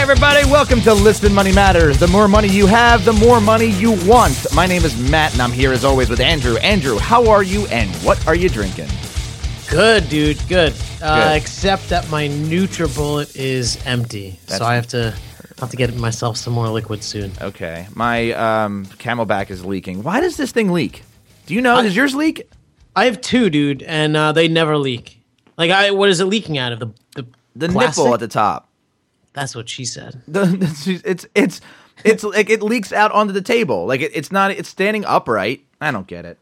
everybody. Welcome to Listen Money Matters. The more money you have, the more money you want. My name is Matt, and I'm here as always with Andrew. Andrew, how are you, and what are you drinking? Good, dude. Good. Uh, Good. except that my NutriBullet is empty, That's- so I have to have to get myself some more liquid soon. Okay, my um, CamelBak is leaking. Why does this thing leak? Do you know? I- does yours leak? I have two, dude, and uh, they never leak. Like, I what is it leaking out of the the The plastic? nipple at the top. That's what she said. It's it's it's like it leaks out onto the table. Like it, it's not. It's standing upright. I don't get it.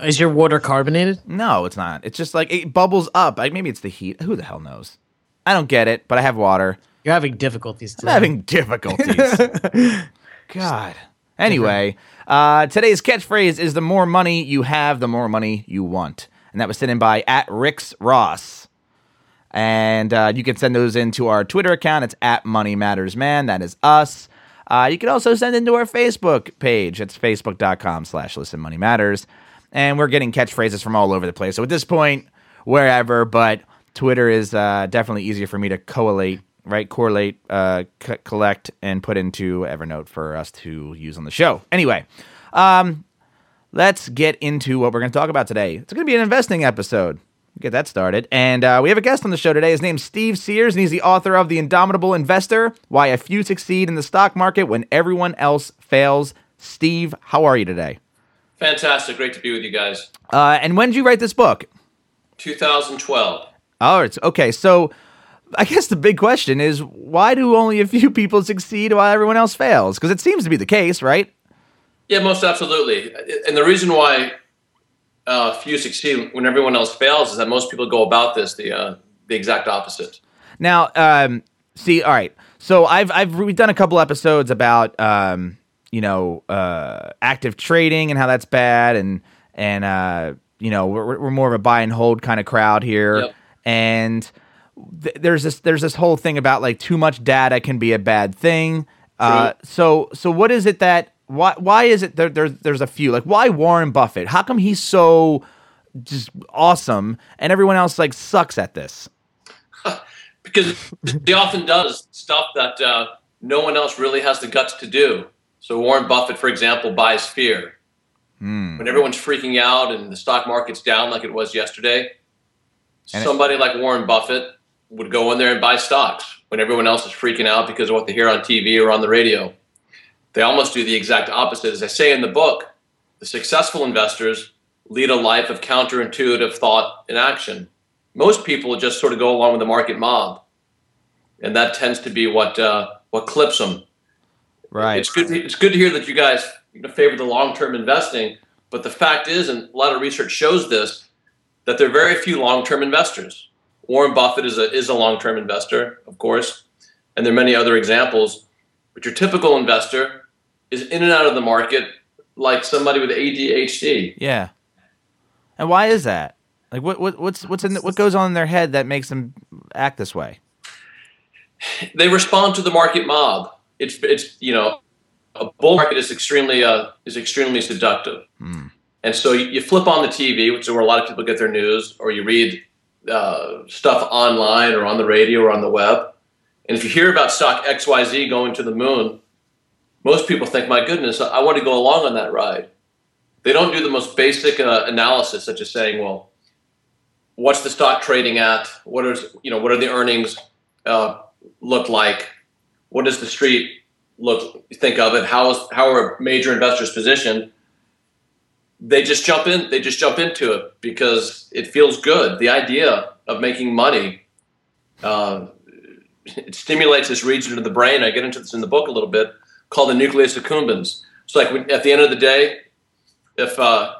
Is your water carbonated? No, it's not. It's just like it bubbles up. Like maybe it's the heat. Who the hell knows? I don't get it. But I have water. You're having difficulties today. I'm having difficulties. God. Anyway, uh, today's catchphrase is the more money you have, the more money you want. And that was sent in by at Rix Ross. And uh, you can send those into our Twitter account. It's at Money Matters Man. That is us. Uh, you can also send into our Facebook page. It's facebook.com slash listen money matters. And we're getting catchphrases from all over the place. So at this point, wherever, but Twitter is uh, definitely easier for me to collate, right? Correlate, uh, c- collect, and put into Evernote for us to use on the show. Anyway, um, let's get into what we're going to talk about today. It's going to be an investing episode. Get that started. And uh, we have a guest on the show today. His name's Steve Sears, and he's the author of The Indomitable Investor Why a Few Succeed in the Stock Market When Everyone Else Fails. Steve, how are you today? Fantastic. Great to be with you guys. Uh, and when did you write this book? 2012. Oh, it's okay. So I guess the big question is why do only a few people succeed while everyone else fails? Because it seems to be the case, right? Yeah, most absolutely. And the reason why uh, few succeed when everyone else fails is that most people go about this the uh, the exact opposite. Now, um, see, all right. So I've I've we've done a couple episodes about um, you know uh, active trading and how that's bad, and and uh, you know we're, we're more of a buy and hold kind of crowd here, Yep. and th- there's this there's this whole thing about like too much data can be a bad thing. Uh, so so what is it that why why is it there, there's there's a few like why Warren Buffett? How come he's so just awesome and everyone else like sucks at this? Because he often does stuff that uh, no one else really has the guts to do. So Warren Buffett, for example, buys fear. When everyone's freaking out and the stock market's down like it was yesterday, And somebody like Warren Buffett would go in there and buy stocks when everyone else is freaking out because of what they hear on TV or on the radio. They almost do the exact opposite. As I say in the book, the successful investors lead a life of counterintuitive thought and action. Most people just sort of go along with the market mob, and that tends to be what uh, what clips them. Right. It's good. It's good to hear that you guys you know, favor the long term investing, but the fact is, and a lot of research shows this, that there are very few long term investors. Warren Buffett is a is a long term investor, of course, and there are many other examples. But your typical investor is in and out of the market like somebody with ADHD. Yeah. And why is that? Like what what what's what's in what goes on in their head that makes them act this way? they respond to the market mob. It's it's you know a bull market is extremely uh, is extremely seductive, and so you, you flip on the TV, which is where a lot of people get their news, or you read uh, stuff online or on the radio or on the web, and if you hear about stock X Y Z going to the moon, most people think, my goodness, I want to go along on that ride. They don't do the most basic uh, analysis, such as saying, well, what's the stock trading at? What is you know what are the earnings? Uh, look like? What does the street look think of it? How is how are major investors positioned? They just jump in. They just jump into it because it feels good. The idea of making money uh, it stimulates this region of the brain. I get into this in the book a little bit called the nucleus accumbens. It's like when, at the end of the day, if uh,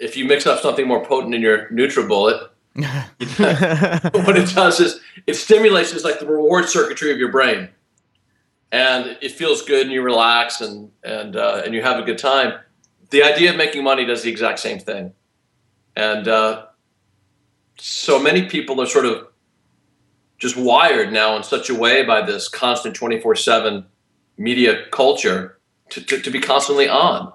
if you mix up something more potent in your NutriBullet, what it does is it stimulates it's like the reward circuitry of your brain and it feels good and you relax and and uh, and you have a good time the idea of making money does the exact same thing and uh, so many people are sort of just wired now in such a way by this constant 24-7 media culture to, to, to be constantly on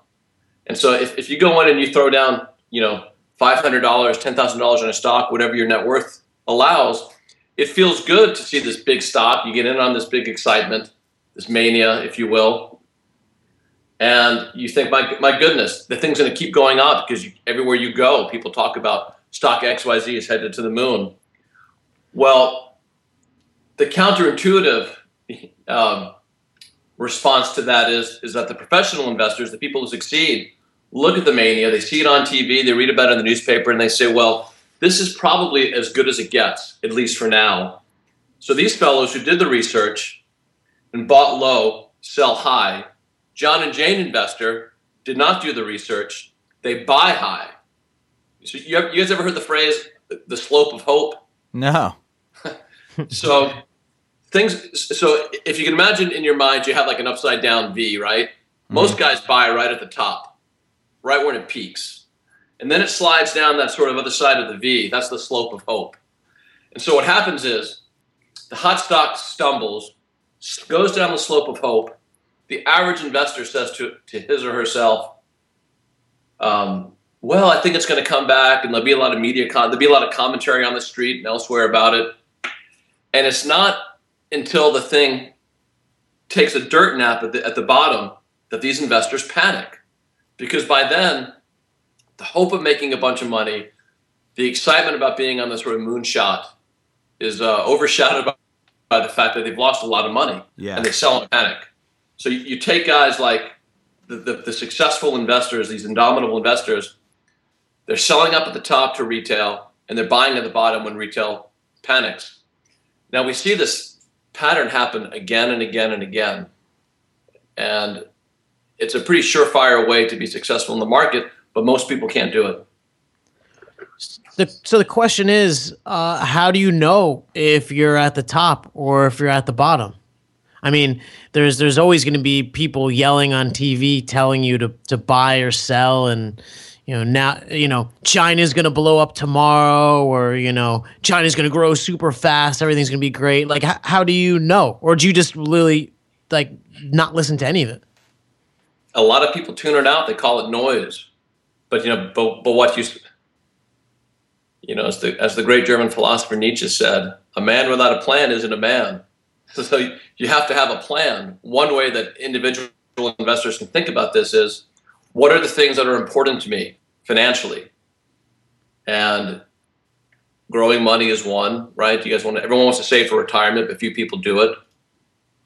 and so if, if you go in and you throw down you know $500 $10000 on a stock whatever your net worth allows it feels good to see this big stock. You get in on this big excitement, this mania, if you will, and you think, my my goodness, the thing's going to keep going up because you, everywhere you go, people talk about stock XYZ is headed to the moon. Well, the counterintuitive um, response to that is is that the professional investors, the people who succeed, look at the mania, they see it on TV, they read about it in the newspaper, and they say, well, this is probably as good as it gets, at least for now. So these fellows who did the research and bought low, sell high, John and Jane investor did not do the research, they buy high. So you, you guys ever heard the phrase the slope of hope? No. So things so if you can imagine in your mind you have like an upside down V, right? Most mm-hmm. guys buy right at the top, right when it peaks. And then it slides down that sort of other side of the V. That's the slope of hope. And so what happens is the hot stock stumbles, goes down the slope of hope. The average investor says to, to his or herself, um, well, I think it's going to come back, and there'll be a lot of media, con- there'll be a lot of commentary on the street and elsewhere about it. And it's not until the thing takes a dirt nap at the, at the bottom that these investors panic. Because by then, the hope of making a bunch of money, the excitement about being on this sort of moonshot is uh, overshadowed by, by, the fact that they've lost a lot of money yeah. and they sell in panic. So you, you take guys like the, the, the successful investors, these indomitable investors, they're selling up at the top to retail and they're buying at the bottom when retail panics. Now we see this pattern happen again and again and again. And it's a pretty surefire way to be successful in the market, but most people can't do it. The, so the question is, uh, how do you know if you're at the top or if you're at the bottom? I mean, there's there's always going to be people yelling on TV telling you to to buy or sell, and you know now you know china's going to blow up tomorrow or you know china's going to grow super fast everything's going to be great. Like h- how do you know? Or do you just really like not listen to any of it? A lot of people tune it out they call it noise. But you know but, but what you you know as the as the great german philosopher nietzsche said a man without a plan isn't a man. So you have to have a plan. One way that individual investors can think about this is what are the things that are important to me financially? And growing money is one, right? You guys want to, everyone wants to save for retirement, but few people do it.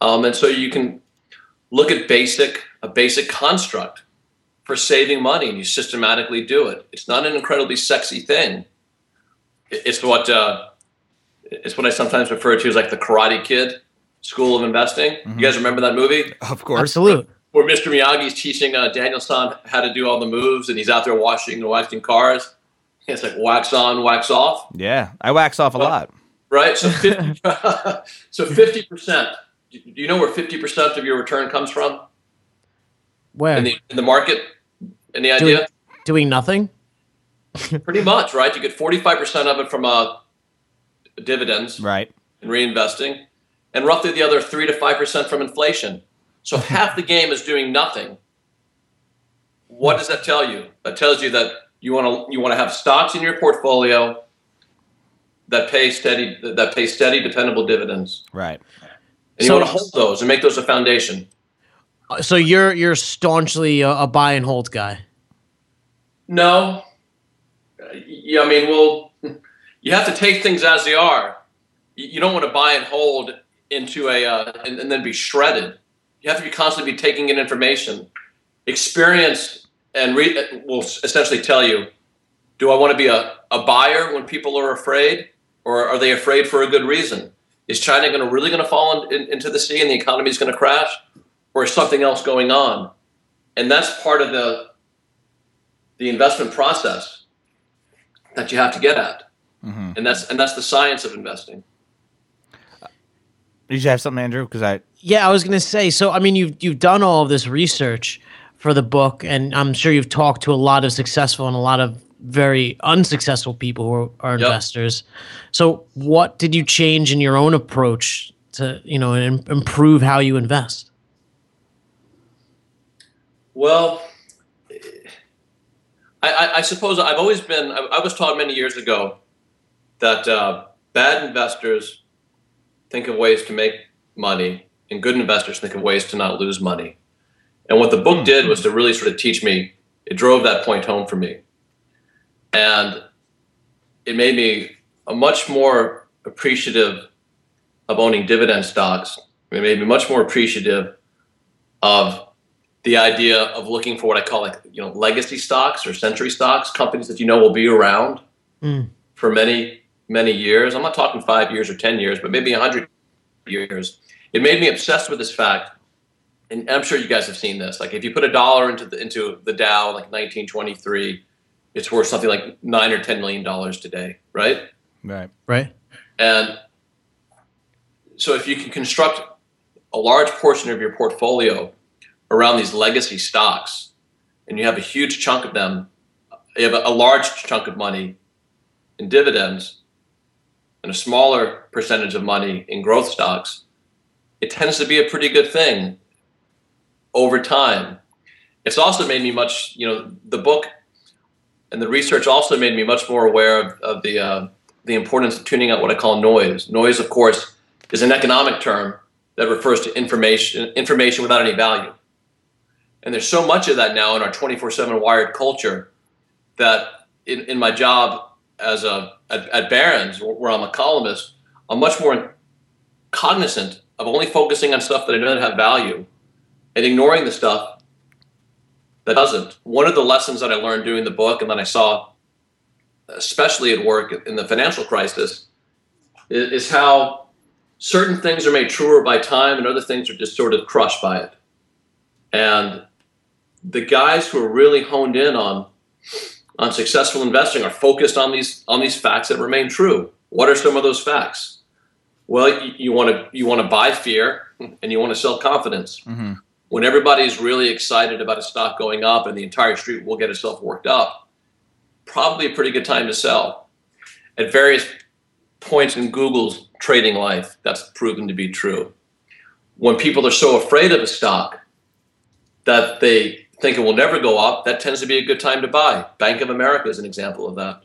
Um, and so you can look at basic, a basic construct for saving money and you systematically do it. It's not an incredibly sexy thing. It's what, uh, it's what I sometimes refer to as like the Karate Kid School of Investing. Mm-hmm. You guys remember that movie? Of course. Absolutely where Mr. Miyagi's teaching uh, Daniel-san how to do all the moves, and he's out there washing and waxing cars. It's like wax on, wax off. Yeah, I wax off a lot. Right. So 50, so fifty percent. Do you know where fifty percent of your return comes from? Where in the, in the market? Any idea? Doing, doing nothing. Pretty much, right? You get forty-five percent of it from uh, dividends, right, and reinvesting, and roughly the other three to five percent from inflation. So half the game is doing nothing. What does that tell you? That tells you that you want to you want to have stocks in your portfolio that pay steady that pay steady dependable dividends. Right. And so, you want to hold those and make those a foundation. So you're you're staunchly a, a buy and hold guy. No. Yeah, I mean, well, you have to take things as they are. You don't want to buy and hold into a uh, and, and then be shredded you have to be constantly be taking in information. Experience and re- will essentially tell you: Do I want to be a, a buyer when people are afraid, or are they afraid for a good reason? Is China going to really going to fall in, in, into the sea and the economy is going to crash, or is something else going on? And that's part of the the investment process that you have to get at, mm-hmm. and that's and that's the science of investing. Did you have something, Andrew? Because I yeah, I was gonna say. So, I mean, you've you've done all of this research for the book, and I'm sure you've talked to a lot of successful and a lot of very unsuccessful people who are, yep. investors. So, what did you change in your own approach to you know improve how you invest? Well, I, I suppose I've always been. I, I was taught many years ago that uh, bad investors think of ways to make money, and good investors think of ways to not lose money. And what the book did was to really sort of teach me, it drove that point home for me. And it made me a much more appreciative of owning dividend stocks. It made me much more appreciative of the idea of looking for what I call like you know legacy stocks or century stocks, companies that you know will be around Mm. for many many years. I'm not talking five years or ten years, but maybe a hundred years. It made me obsessed with this fact, and I'm sure you guys have seen this. Like if you put a dollar into the into the Dow, like 1923, it's worth something like nine or ten million dollars today, right? Right. Right. And so if you can construct a large portion of your portfolio around these legacy stocks, and you have a huge chunk of them, you have a, a large chunk of money in dividends and a smaller percentage of money in growth stocks, it tends to be a pretty good thing over time. It's also made me much, you know, the book and the research also made me much more aware of, of the uh, the importance of tuning out what I call noise. Noise, of course, is an economic term that refers to information information without any value. And there's so much of that now in our 24/7 wired culture that in, in my job as a at, at Barron's, where I'm a columnist, I'm much more cognizant of only focusing on stuff that I know that have value and ignoring the stuff that doesn't. One of the lessons that I learned doing the book and that I saw especially at work in the financial crisis, is, how certain things are made truer by time and other things are just sort of crushed by it. And the guys who are really honed in on on successful investing are focused on these on these facts that remain true. What are some of those facts? Well, you want to you want to buy fear and you want to sell confidence. Mm-hmm. When everybody's really excited about a stock going up and the entire street will get itself worked up, probably a pretty good time to sell. At various points in Google's trading life, that's proven to be true. When people are so afraid of a stock that they think it will never go up, that tends to be a good time to buy. Bank of America is an example of that.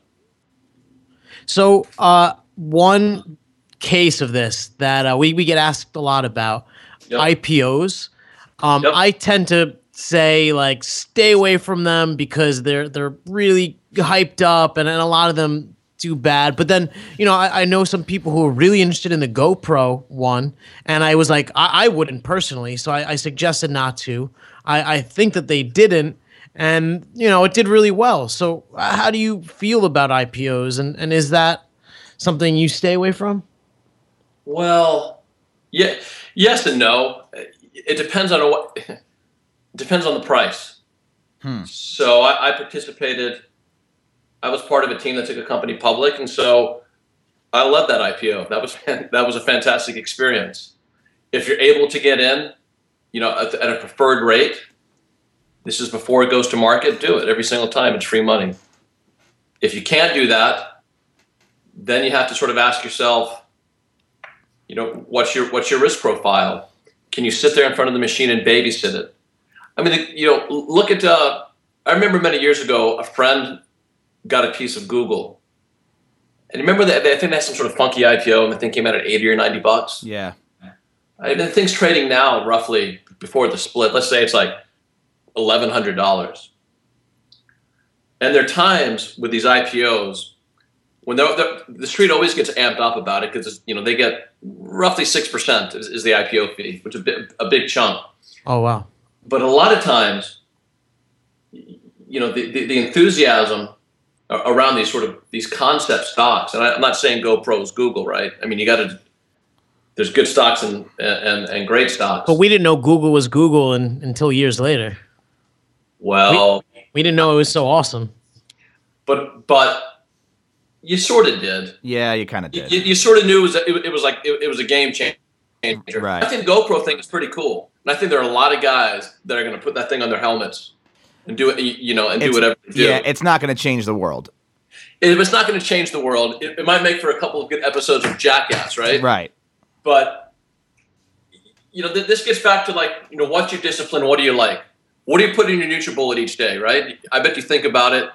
So, uh, one case of this that uh, we, we get asked a lot about Yep. IPOs. Um, Yep. I tend to say like stay away from them because they're they're really hyped up and, and a lot of them do bad. But then you know I, I know some people who are really interested in the GoPro one, and I was like I, I wouldn't personally, so I, I suggested not to. I, I think that they didn't. And you know it did really well. So uh, how do you feel about IPOs, and, and is that something you stay away from? Well, yeah, yes and no. It depends on what. Depends on the price. Hmm. So I, I participated. I was part of a team that took a company public, and so I led that IPO. That was that was a fantastic experience. If you're able to get in, you know, at, at a preferred rate, this is before it goes to market. Do it every single time. It's free money. If you can't do that, then you have to sort of ask yourself, you know, what's your what's your risk profile? Can you sit there in front of the machine and babysit it? I mean, you know, look at. Uh, I remember many years ago, a friend got a piece of Google, and remember that I think they had some sort of funky IPO, and the thing came out at eighty or ninety bucks. Yeah. I mean, the thing's trading now roughly before the split. Let's say it's like eleven hundred dollars. And there are times with these IPOs when they're, the street always gets amped up about it because you know they get roughly six percent is, is the IPO fee, which is a, big chunk. Oh wow. But a lot of times, you know, the, the, the enthusiasm around these sort of these concept stocks, and I, I'm not saying GoPro is Google, right? I mean, you got to. There's good stocks and, and and great stocks. But we didn't know Google was Google in, until years later. well, We didn't know it was so awesome. but but you sort of did. Yeah, you kind of did. you, you sort of knew it was it, it was like it, it was a game changer. Right. I think GoPro thing is pretty cool, and I think there are a lot of guys that are going to put that thing on their helmets and do it, you know, and do whatever do. yeah, it's not going to change the world. It- it's not going to change the world. It, it might make for a couple of good episodes of Jackass, right? Right. But you know, th- this gets back to like, you know, what's your discipline? What do you like? What do you put in your NutriBullet each day, right? I bet you think about it,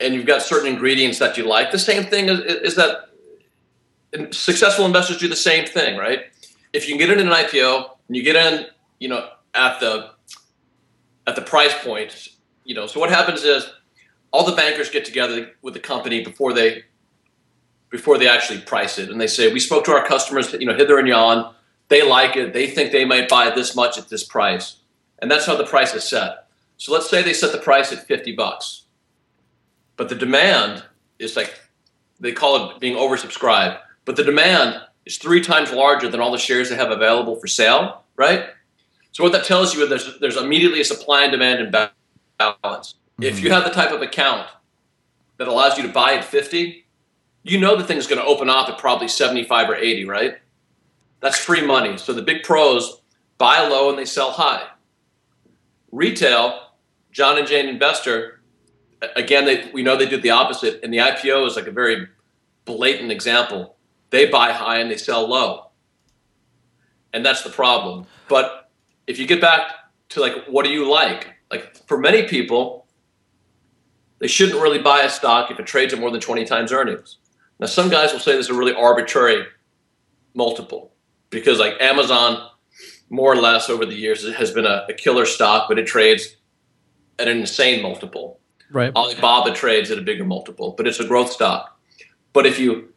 and you've got certain ingredients that you like. The same thing is, is that successful investors do the same thing, right? If you can get in an IPO and you get in, you know, at the at the price point, you know, so what happens is all the bankers get together with the company before they before they actually price it, and they say we spoke to our customers, you know, hither and yon. They like it. They think they might buy this much at this price, and that's how the price is set. So let's say they set the price at fifty bucks, but the demand is like they call it being oversubscribed, but the demand is three times larger than all the shares they have available for sale, right? So what that tells you is there's, there's immediately a supply and demand imbalance. Mm-hmm. If you have the type of account that allows you to buy at 50, you know the thing's going to open up at probably 75 or 80, right? That's free money. So the big pros buy low and they sell high. Retail, John and Jane Investor, again, they, we know they do the opposite, and the IPO is like a very blatant example. They buy high and they sell low, and that's the problem. But if you get back to like, what do you like? Like for many people, they shouldn't really buy a stock if it trades at more than 20 times earnings. Now, some guys will say this is a really arbitrary multiple because, like Amazon, more or less over the years, has been a, a killer stock, but it trades at an insane multiple. Right. Alibaba trades at a bigger multiple, but it's a growth stock. But if you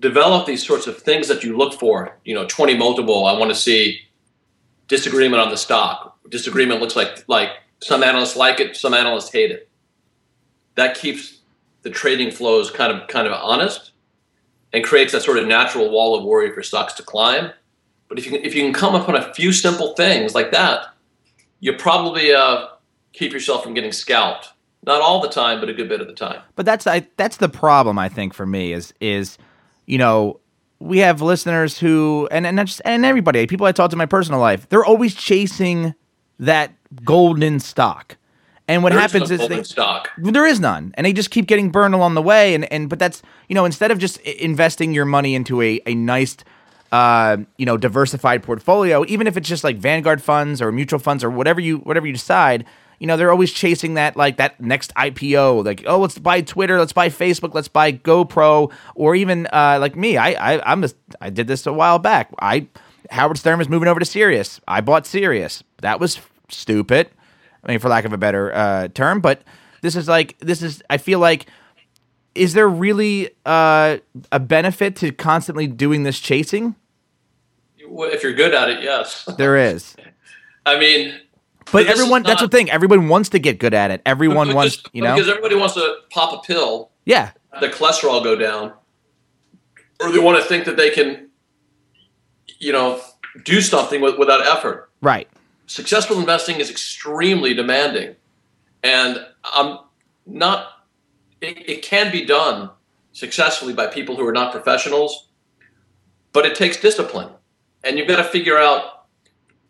develop these sorts of things that you look for, you know, 20 multiple, I want to see disagreement on the stock. Disagreement looks like like some analysts like it, some analysts hate it. That keeps the trading flows kind of kind of honest and creates that sort of natural wall of worry for stocks to climb. But if you can, if you can come upon a few simple things like that, you probably uh, keep yourself from getting scalped not all the time, but a good bit of the time. But that's I, that's the problem I think for me is is you know we have listeners who and and just, and everybody people I talk to in my personal life they're always chasing that golden stock. And what there happens is, is they, stock. there is none, and they just keep getting burned along the way. And, and but that's you know instead of just investing your money into a a nice uh, you know diversified portfolio, even if it's just like Vanguard funds or mutual funds or whatever you whatever you decide, you know, they're always chasing that like that next IPO. Like, oh, let's buy Twitter, let's buy Facebook, let's buy GoPro, or even uh, like me. I, I I'm just I did this a while back. I Howard Stern was moving over to Sirius. I bought Sirius. That was stupid. I mean, for lack of a better uh, term, but this is like this is. I feel like. Is there really uh, a benefit to constantly doing this chasing? If you're good at it, yes. There is. I mean, but, everyone, not, that's the thing. Everyone wants to get good at it. Everyone wants, you know, because everybody wants to pop a pill. Yeah, the cholesterol go down, or they want to think that they can, you know, do something with, without effort. Right. Successful investing is extremely demanding, and I'm not. It, it can be done successfully by people who are not professionals, but it takes discipline, and you've got to figure out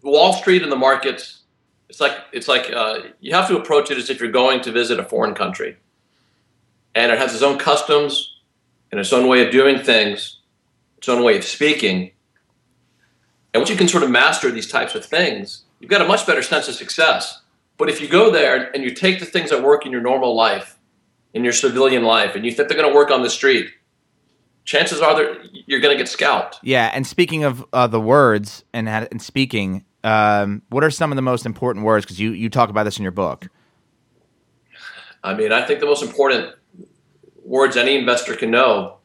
Wall Street and the markets it's like it's like uh, you have to approach it as if you're going to visit a foreign country, and it has its own customs and its own way of doing things, its own way of speaking. And once you can sort of master these types of things, you've got a much better sense of success. But if you go there and you take the things that work in your normal life, in your civilian life, and you think they're going to work on the street, chances are you're going to get scalped. Yeah, and speaking of uh, the words and, and speaking, um, what are some of the most important words? Because you you talk about this in your book. I mean, I think the most important words any investor can know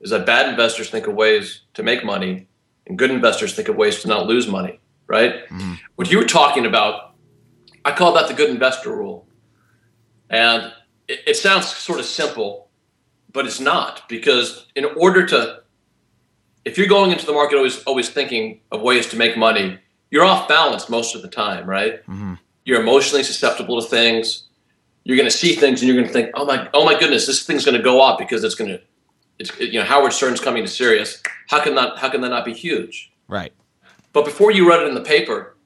is that bad investors think of ways to make money, and good investors think of ways to not lose money. Right? Mm-hmm. What you were talking about, I call that the good investor rule, and it, it sounds sort of simple, but it's not because in order to if you're going into the market always always thinking of ways to make money, you're off balance most of the time, right? Mm-hmm. You're emotionally susceptible to things. You're going to see things and you're going to think, oh my, oh my goodness, this thing's going to go up because it's going to, it's you know Howard Stern's coming to Sirius. How can that how can that not be huge? Right. But before you read it in the paper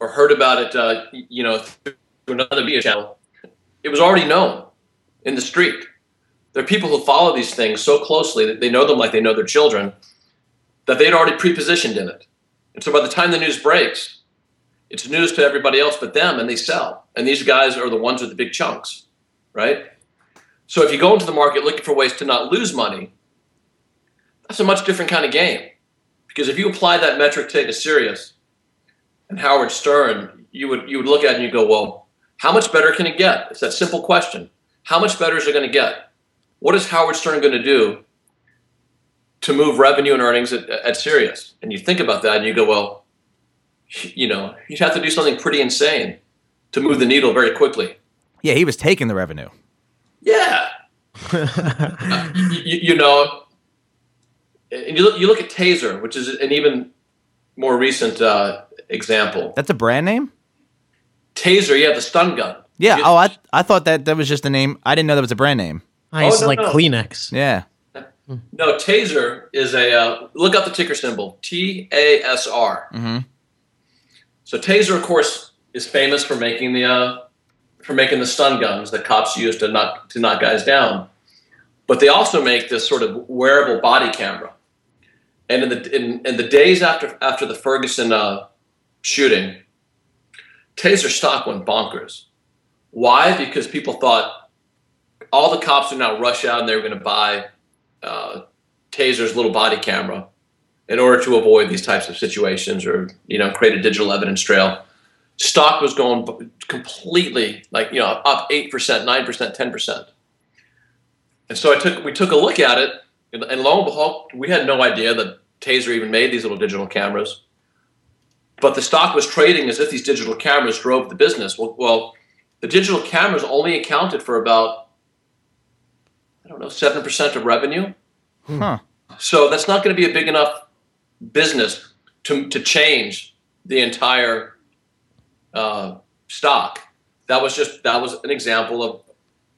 or heard about it, uh, you know, through another media channel, it was already known in the street. There are people who follow these things so closely that they know them like they know their children that they'd already prepositioned in it. And so by the time the news breaks, it's news to everybody else but them, and they sell. And these guys are the ones with the big chunks, right? So if you go into the market looking for ways to not lose money, that's a much different kind of game. Because if you apply that metric to Sirius and Howard Stern, you would you would look at it and you go, well, how much better can it get? It's that simple question. How much better is it going to get? What is Howard Stern going to do to move revenue and earnings at, at Sirius? And you think about that and you go, well, you know, you'd have to do something pretty insane to move the needle very quickly. Yeah, he was taking the revenue. Yeah. uh, you, you, know, and you look, you look at Taser, which is an even more recent uh, example. That's a brand name? Taser, yeah, the stun gun. Yeah. oh, I I thought that that was just a name. I didn't know that was a brand name. I used oh, no, like no. Kleenex. Yeah. No, Taser is a uh, look up the ticker symbol T A S R. Mm-hmm. So Taser, of course, is famous for making the uh, for making the stun guns that cops use to knock to knock guys down. But they also make this sort of wearable body camera. And in the in, in the days after after the Ferguson uh, shooting, Taser stock went bonkers. Why? Because people thought all the cops would now rush out and they were going to buy uh, Taser's little body camera in order to avoid these types of situations or you know create a digital evidence trail. Stock was going completely like you know up eight percent, nine percent, ten percent. And so I took we took a look at it, and, and lo and behold, we had no idea that Taser even made these little digital cameras. But the stock was trading as if these digital cameras drove the business. Well, well the digital cameras only accounted for about I don't know seven percent of revenue. Huh. So that's not going to be a big enough business to to change the entire uh, stock. That was just that was an example of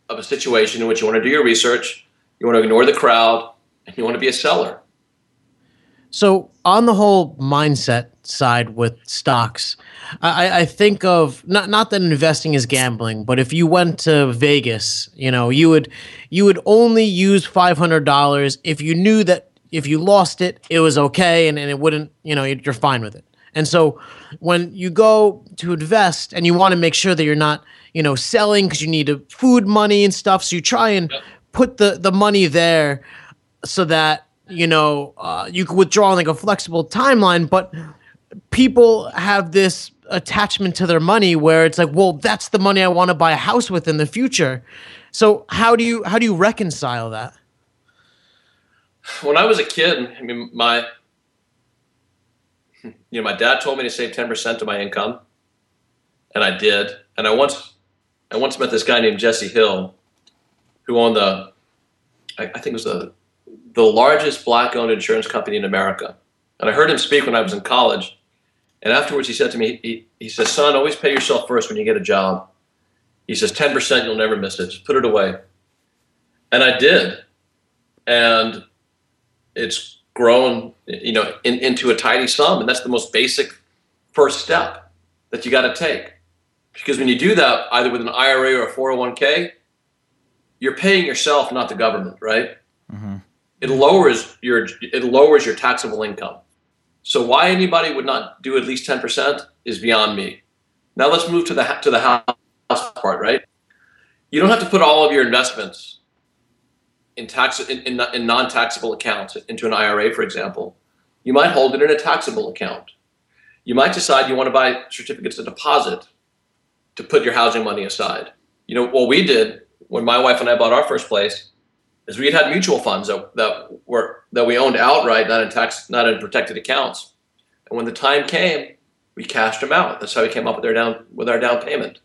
of a situation in which you want to do your research, you want to ignore the crowd, and you want to be a seller. So, on the whole mindset side with stocks, I, I, think of not not that investing is gambling, but if you went to Vegas, you know, you would you would only use five hundred dollars if you knew that if you lost it, it was okay, and, and it wouldn't, you know, you're fine with it. And so, when you go to invest and you want to make sure that you're not you know, selling because you need food money and stuff. So you try and put the the money there so that you know uh, you can withdraw on like a flexible timeline. But people have this attachment to their money where it's like, well, that's the money I want to buy a house with in the future. So how do you how do you reconcile that? When I was a kid, I mean, my you know, my dad told me to save ten percent of my income, and I did. And I once I once met this guy named Jesse Hill, who owned the, I, I think it was the, the largest black-owned insurance company in America. And I heard him speak when I was in college. And afterwards, he said to me, he, he says, "Son, always pay yourself first when you get a job." He says, "10% you'll never miss it. Just put it away." And I did, and it's grown, you know, in, into a tidy sum. And that's the most basic first step that you got to take. Because when you do that, either with an IRA or a 401k, you're paying yourself, not the government, right? Mm-hmm. It lowers your it lowers your taxable income. So why anybody would not do at least 10% is beyond me. Now let's move to the to the house part, right? You don't have to put all of your investments in tax in, in, in non-taxable accounts into an IRA, for example. You might hold it in a taxable account. You might decide you want to buy certificates of deposit to put your housing money aside. You know, what we did when my wife and I bought our first place is we had mutual funds that, that were that we owned outright, not in tax, not in protected accounts. And when the time came, we cashed them out. That's how we came up with our down with our down payment.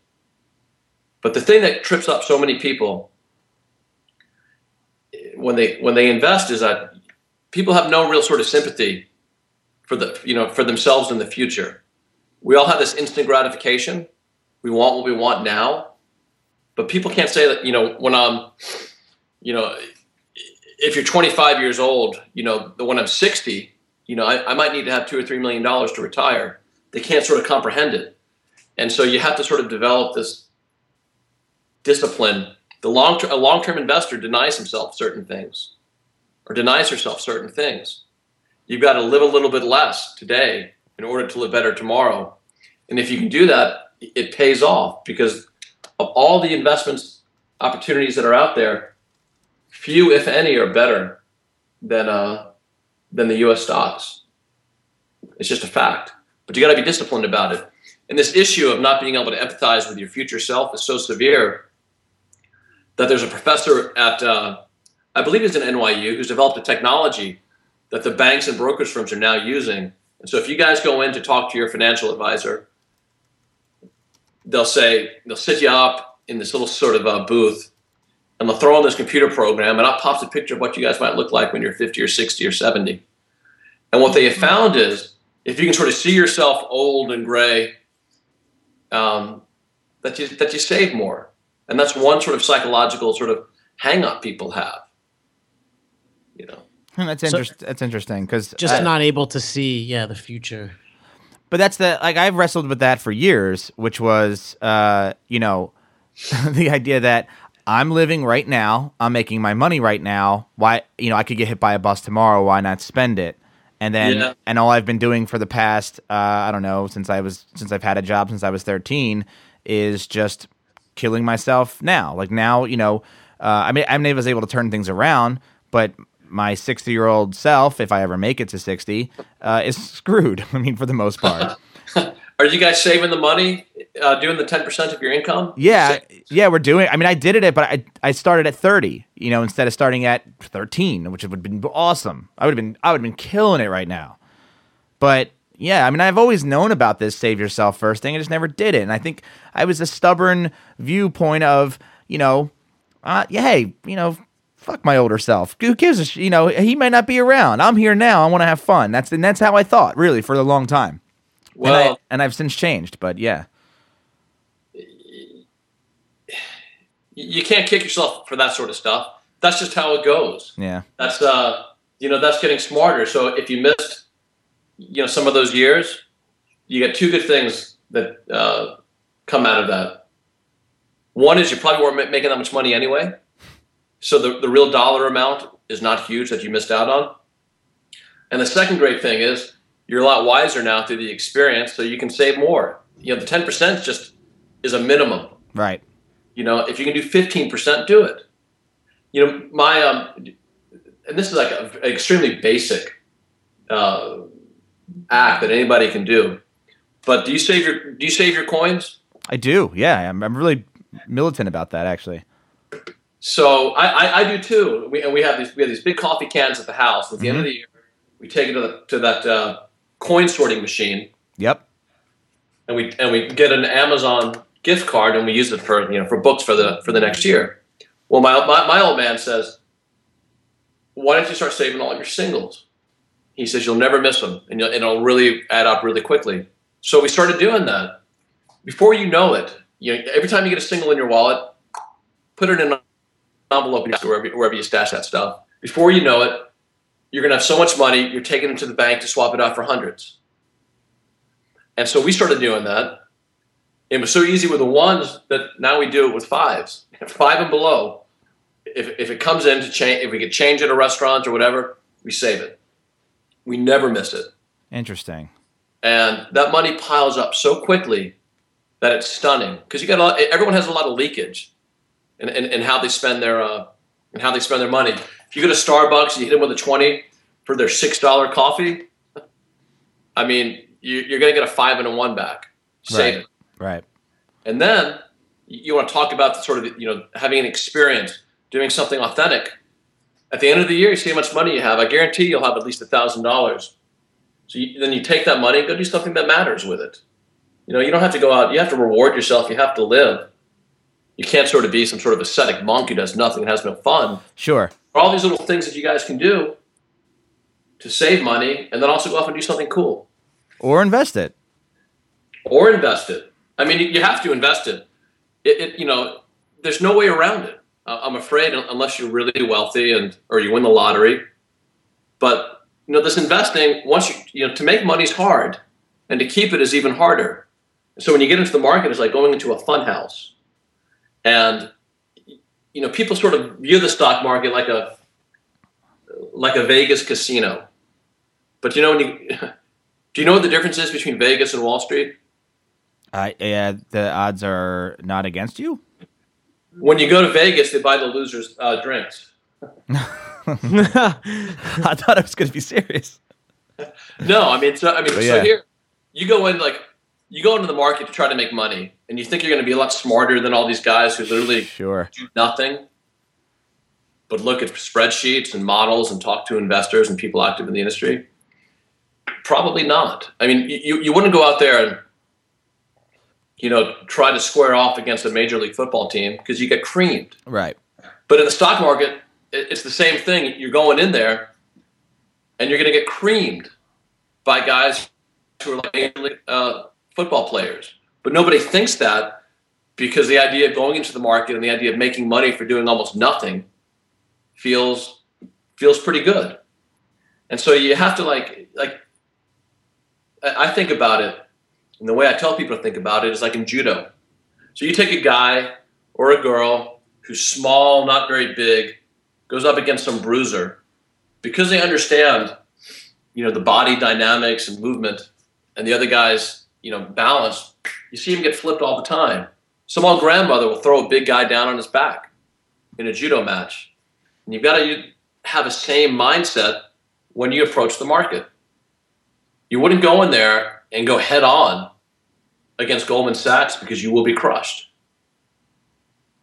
But the thing that trips up so many people when they when they invest is that people have no real sort of sympathy for the you know for themselves in the future. We all have this instant gratification, we want what we want now. But people can't say that, you know, when I'm, you know, if you're 25 years old, you know, the when I'm 60, you know, I, I might need to have two or three million dollars to retire. They can't sort of comprehend it. And so you have to sort of develop this discipline. The long a long term investor denies himself certain things or denies herself certain things. You've got to live a little bit less today in order to live better tomorrow. And if you can do that, it pays off because of all the investments opportunities that are out there, few, if any, are better than uh, than the U.S. stocks. It's just a fact. But you got to be disciplined about it. And this issue of not being able to empathize with your future self is so severe that there's a professor at, uh, I believe he's in NYU, who's developed a technology that the banks and brokerage firms are now using. And so if you guys go in to talk to your financial advisor, they'll say, they'll sit you up in this little sort of uh, booth and they'll throw on this computer program and up pops a picture of what you guys might look like when you're 50 or 60 or 70. And what they have found is if you can sort of see yourself old and gray, um, that you that you save more, and that's one sort of psychological sort of hang up people have. You know, Hmm, That's So- That's interesting because Just not able to see, yeah, the future. but that's the like I've wrestled with that for years, which was uh, you know, the idea that I'm living right now, I'm making my money right now. Why you know, I could get hit by a bus tomorrow, why not spend it? And then Yeah. and all I've been doing for the past uh, I don't know, since I was since I've had a job since I was 13 is just killing myself now. Like now, you know, uh, I mean I was able to turn things around, but my 60 year old self, if I ever make it to 60, uh, is screwed. I mean, for the most part. are you guys saving the money, uh, doing the ten percent of your income? Yeah, yeah, we're doing. I mean, I did it, but I I started at thirty. You know, instead of starting at thirteen, which would have been awesome. I would have been I would have been killing it right now. But yeah, I mean, I've always known about this save yourself first thing. I just never did it, and I think I was a stubborn viewpoint of you know, uh, yeah, hey, you know. Fuck my older self. Who gives a sh- you know? He might not be around. I'm here now. I want to have fun. That's and that's how I thought, really, for a long time. And, I, Well, and I've since changed, but yeah, you can't kick yourself for that sort of stuff. That's just how it goes. yeah, That's uh, you know, that's getting smarter. So if you missed, you know, some of those years, you get two good things that uh, come out of that. One is you probably weren't making that much money anyway, so the the real dollar amount is not huge that you missed out on. And the second great thing is you're a lot wiser now through the experience, so you can save more. You know, the ten percent just is a minimum. right. You know, if you can do fifteen percent, do it. You know, my um, and this is like an extremely basic uh, act that anybody can do. But do you save your do you save your coins? I do. Yeah, I'm, I'm really militant about that actually. So I, I, I do too. We, and we have these we have these big coffee cans at the house. At the end of the year, we take it to, the, to that uh, coin sorting machine, Yep. and we and we get an Amazon gift card, and we use it for you know for books for the for the next year. Well, my my, my old man says, "Why don't you start saving all your singles?" He says you'll never miss them, and, you'll, it'll really add up really quickly. So we started doing that. Before you know it, you know, every time you get a single in your wallet, put it in an envelope wherever, wherever you stash that stuff. Before you know it, you're going to have so much money, you're taking it to the bank to swap it out for hundreds. And so we started doing that. It was so easy with the ones that now we do it with fives, five and below. If, if it comes in to change, if we get change at a restaurant or whatever, we save it. We never miss it. Interesting. And that money piles up so quickly that it's stunning because you got a lot, everyone has a lot of leakage in, in, in how they spend their uh, in how they spend their money. If you go to Starbucks and you hit them with a twenty for their six dollar coffee, I mean you, you're going to get a five and a one back. Save Right. it. Right. And then you want to talk about the sort of you know having an experience, doing something authentic. At the end of the year, you see how much money you have. I guarantee you'll have at least a thousand dollars. So you, then you take that money and go do something that matters with it. You know, you don't have to go out. You have to reward yourself. You have to live. You can't sort of be some sort of ascetic monk who does nothing and has no fun. Sure. All these little things that you guys can do to save money and then also go off and do something cool Or invest it. or invest it. I mean, you- have to invest it. It, it you know, there's no way around it. Uh, I'm afraid, unless you're really wealthy and or you win the lottery. But you know, this investing once you you know to make money is hard, and to keep it is even harder. So when you get into the market, it's like going into a fun house, and you know, people sort of view the stock market like a like a Vegas casino. But you know, when you do you know what the difference is between Vegas and Wall Street? I yeah, the odds are not against you. when you go to Vegas, they buy the losers uh, drinks. I thought I was going to be serious. No, I mean, so I mean, But so yeah. here you go in like you go into the market to try to make money, and you think you're going to be a lot smarter than all these guys who literally Sure. do nothing but look at spreadsheets and models and talk to investors and people active in the industry. Probably not. I mean, you you wouldn't go out there and you know try to square off against a major league football team because you get creamed. Right. But in the stock market, it's the same thing. You're going in there, and you're going to get creamed by guys who are like uh, football players. But nobody thinks that because the idea of going into the market and the idea of making money for doing almost nothing feels feels pretty good. And so you have to like like I think about it, and the way I tell people to think about it is like in judo. So you take a guy or a girl who's small, not very big, goes up against some bruiser, because they understand, you know, the body dynamics and movement, and the other guy's, you know, balance. You see him get flipped all the time. Some old grandmother will throw a big guy down on his back in a judo match, and you've got to have the same mindset when you approach the market. You wouldn't go in there and go head on against Goldman Sachs because you will be crushed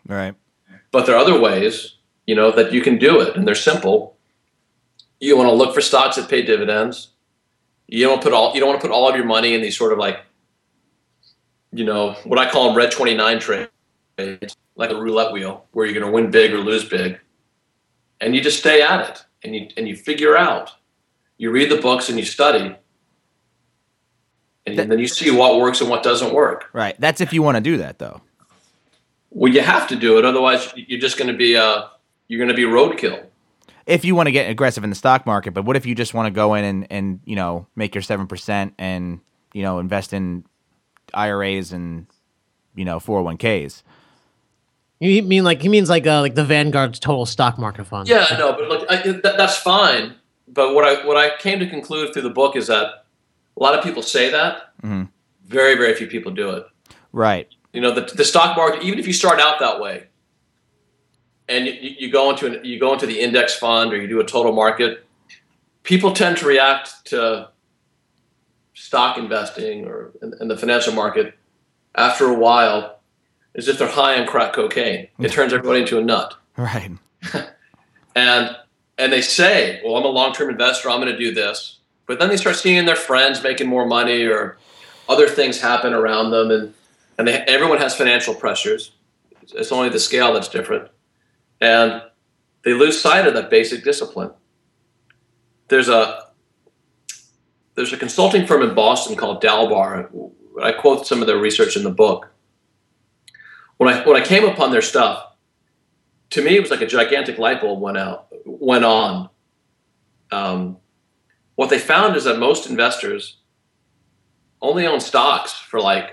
Right. but there are other ways you know that you can do it and they're simple you want to look for stocks that pay dividends you don't put all you don't want to put all of your money in these sort of like you know what i call them red 29 trades like a roulette wheel where you're going to win big or lose big and you just stay at it and you and you figure out you read the books and you study and That- then you see what works and what doesn't work Right. That's if you want to do that, though. well you have to do it otherwise you're just going to be uh you're going to be roadkill If you want to get aggressive in the stock market, but what if you just want to go in and, and you know make your seven percent and you know invest in IRAs and you know four hundred one ks? You mean like he means like uh, like the Vanguard's total stock market fund? Yeah, no, but look, I, that, that's fine. But what I what I came to conclude through the book is that a lot of people say that. Mhm. Very, very few people do it. Right. You know, the, the stock market, even if you start out that way, and you, you you go into an, you go into the index fund or you do a total market, people tend to react to stock investing or in, in the financial market after a while as if they're high on crack cocaine. It mm. turns everybody into a nut Right. and and they say, "Well, I'm a long-term investor. I'm going to do this," but then they start seeing their friends making more money or other things happen around them, and and they, everyone has financial pressures. It's only the scale that's different, and they lose sight of that basic discipline. There's a there's a consulting firm in Boston called Dalbar. I quote some of their research in the book. When I when I came upon their stuff, to me, it was like a gigantic light bulb went out, went on. Um, what they found is that most investors only own stocks for like,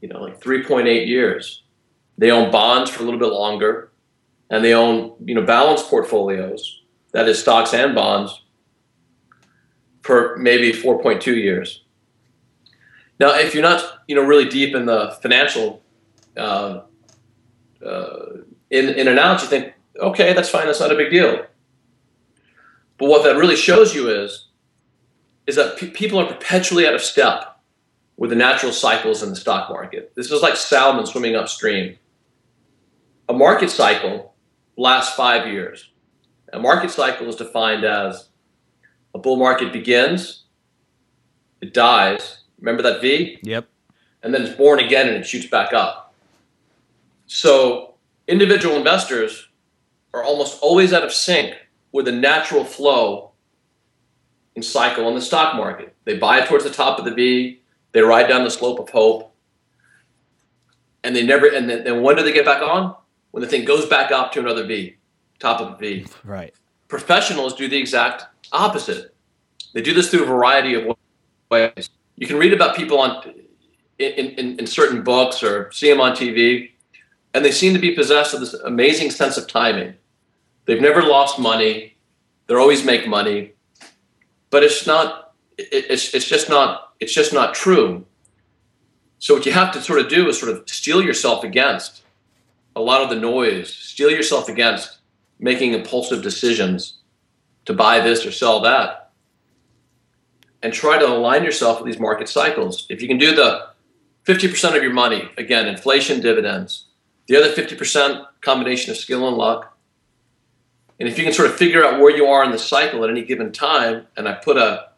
you know, like 3.8 years. They own bonds for a little bit longer, and they own, you know, balanced portfolios, that is stocks and bonds, for maybe 4.2 years. Now, if you're not, you know, really deep in the financial uh, uh, in, in and out, you think, okay, that's fine, that's not a big deal. But what that really shows you is, is that pe- people are perpetually out of step with the natural cycles in the stock market. This is like salmon swimming upstream. A market cycle lasts five years. A market cycle is defined as a bull market begins, it dies. Remember that V? Yep. and then it's born again and it shoots back up. So individual investors are almost always out of sync with the natural flow and cycle in the stock market. They buy it towards the top of the V, they ride down the slope of hope, and they never. And then, then when do they get back on? When the thing goes back up to another V, top of the V Right. Professionals do the exact opposite. They do this through a variety of ways. You can read about people on in, in, in certain books or see them on TV, and they seem to be possessed of this amazing sense of timing. They've never lost money. They're always make money, but it's not. It, it's it's just not. It's just not true. So what you have to sort of do is sort of steel yourself against a lot of the noise. Steel yourself against making impulsive decisions to buy this or sell that. And try to align yourself with these market cycles. If you can do the 50% of your money, again, inflation dividends, the other 50% combination of skill and luck. And if you can sort of figure out where you are in the cycle at any given time, and I put a,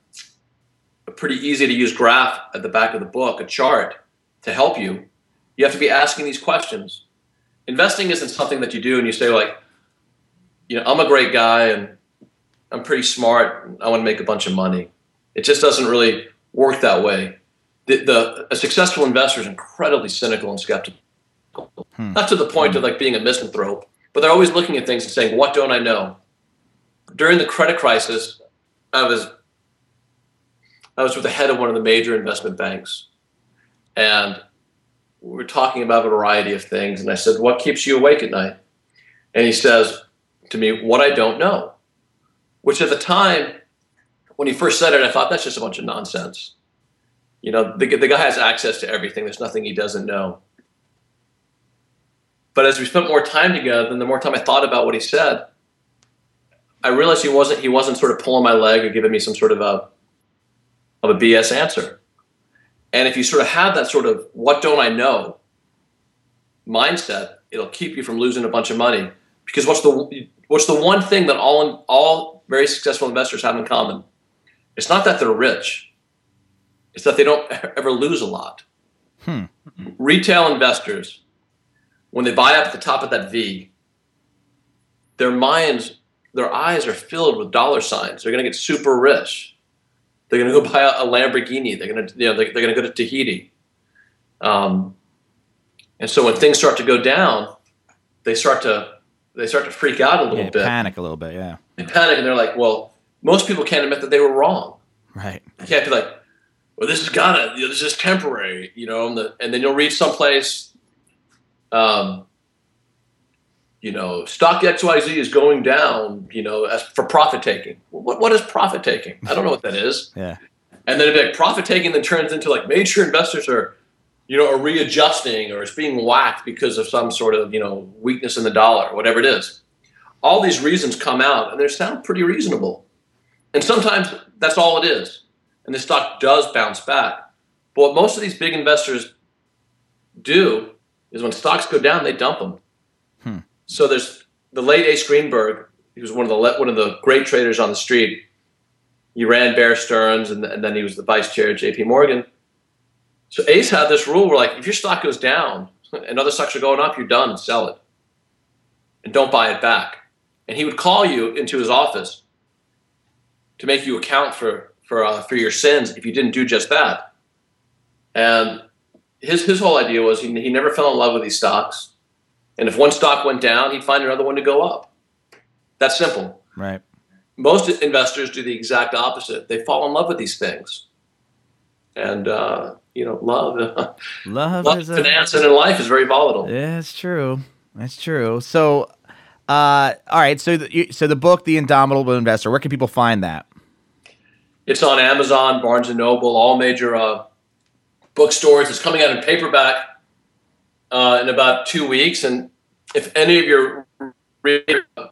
a pretty easy to use graph at the back of the book, a chart to help you, you have to be asking these questions. Investing isn't something that you do and you say, like, you know, I'm a great guy and I'm pretty smart. I want to make a bunch of money. It just doesn't really work that way. The, the a successful investor is incredibly cynical and skeptical. Hmm. Not to the point of like being a misanthrope, but they're always looking at things and saying, "What don't I know?" During the credit crisis, I was I was with the head of one of the major investment banks, and we were talking about a variety of things. And I said, "What keeps you awake at night?" And he says to me, "What I don't know," which at the time when he first said it, I thought that's just a bunch of nonsense. You know, the, the guy has access to everything. There's nothing he doesn't know. But as we spent more time together, and the more time I thought about what he said, I realized he wasn't he wasn't sort of pulling my leg or giving me some sort of a of a BS answer. And if you sort of have that sort of what don't I know mindset, it'll keep you from losing a bunch of money. Because what's the what's the one thing that all all very successful investors have in common? It's not that they're rich. It's that they don't ever lose a lot. Hmm. Retail investors when they buy up at the top of that V, their minds, their eyes are filled with dollar signs. They're going to get super rich. They're going to go buy a, Lamborghini. They're going to, you know, they're, they're going to go to Tahiti. Um, and so when things start to go down, they start to they start to freak out a little yeah, bit, panic a little bit, yeah. They panic, and they're like, "Well, most people can't admit that they were wrong." Right. You can't be like, "Well, this is gotta, you know, this is temporary," you know, and, the, and then you'll read someplace um, you know, stock XYZ is going down, you know, as for profit taking. What, what is profit taking? I don't know what that is. yeah. And then it'd be like profit taking then turns into like major investors are, you know, are readjusting or it's being whacked because of some sort of, you know, weakness in the dollar, whatever it is. All these reasons come out and they sound pretty reasonable. And sometimes that's all it is. And the stock does bounce back. But what most of these big investors do is when stocks go down, they dump them. Hmm. So there's the late Ace Greenberg. He was one of the one of the great traders on the street. He ran Bear Stearns, and, and then he was the vice chair at J.P. Morgan. So Ace had this rule where, like, if your stock goes down and other stocks are going up, you're done. and Sell it, and don't buy it back. And he would call you into his office to make you account for for uh, for your sins if you didn't do just that. And his his whole idea was he, he never fell in love with these stocks, and if one stock went down, he'd find another one to go up. That's simple. Right. Most investors do the exact opposite. They fall in love with these things, and uh, you know, love, love, love is finance a, and in life is very volatile. Yeah, it's true. That's true. So, uh, all right. So, the, so the book, The Indomitable Investor. Where can people find that? It's on Amazon, Barnes and Noble, all major uh, bookstores. It's coming out in paperback uh, in about two weeks. And if any of your read,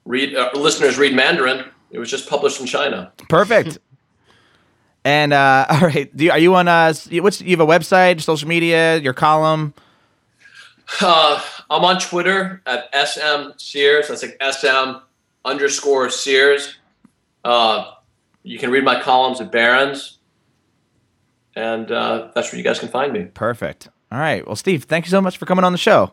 read uh, listeners read Mandarin, it was just published in China. Perfect. And uh, all right, you, are you on? Uh, what's you have a website, social media, your column? Uh, I'm on Twitter at sm Sears. That's like sm underscore Sears. Uh, you can read my columns at Barron's and uh, that's where you guys can find me. Perfect. All right. Well, Steve, thank you so much for coming on the show.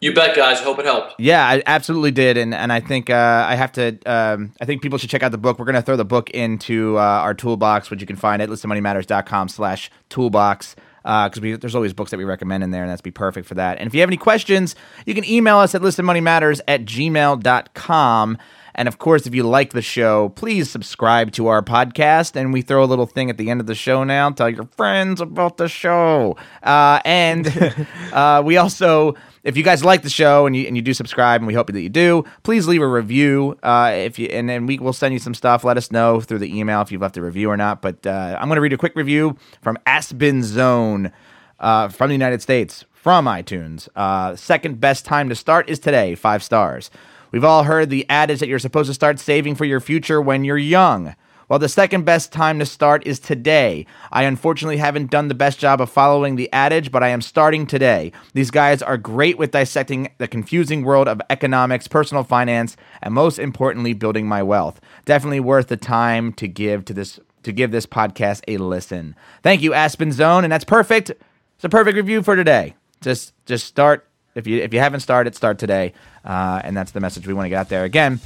You bet, guys. Hope it helped. Yeah, I absolutely did, and and I think uh, I have to. Um, I think people should check out the book. We're gonna throw the book into uh, our toolbox, which you can find at listenmoneymatters.com slash toolbox because uh, there's always books that we recommend in there, and that's be perfect for that. And if you have any questions, you can email us at listenmoneymatters at gmail.com. And of course, if you like the show, please subscribe to our podcast. And we throw a little thing at the end of the show now. Tell your friends about the show. Uh, and uh, we also, if you guys like the show and you, and you do subscribe, and we hope that you do, please leave a review. Uh, if you and then we will send you some stuff. Let us know through the email if you've left a review or not. But uh, I'm going to read a quick review from Aspen Zone uh, from the United States from iTunes. Uh, second best time to start is today, five stars. We've all heard the adage that you're supposed to start saving for your future when you're young. Well, the second best time to start is today. I unfortunately haven't done the best job of following the adage, but I am starting today. These guys are great with dissecting the confusing world of economics, personal finance, and most importantly, building my wealth. Definitely worth the time to give to this to give this podcast a listen. Thank you, Aspen Zone, and that's perfect. It's a perfect review for today. Just just start if you if you haven't started, start today, uh, and that's the message we want to get out there. Again,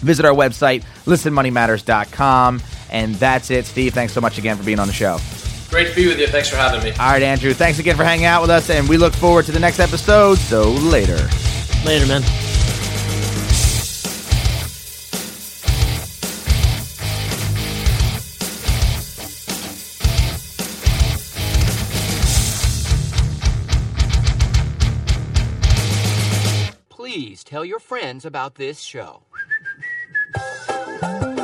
visit our website, listenmoneymatters.com. And that's it. Steve, thanks so much again for being on the show. Great to be with you. Thanks for having me. All right, Andrew. Thanks again for hanging out with us, and we look forward to the next episode. So later. Later, man. Please tell your friends about this show thank you.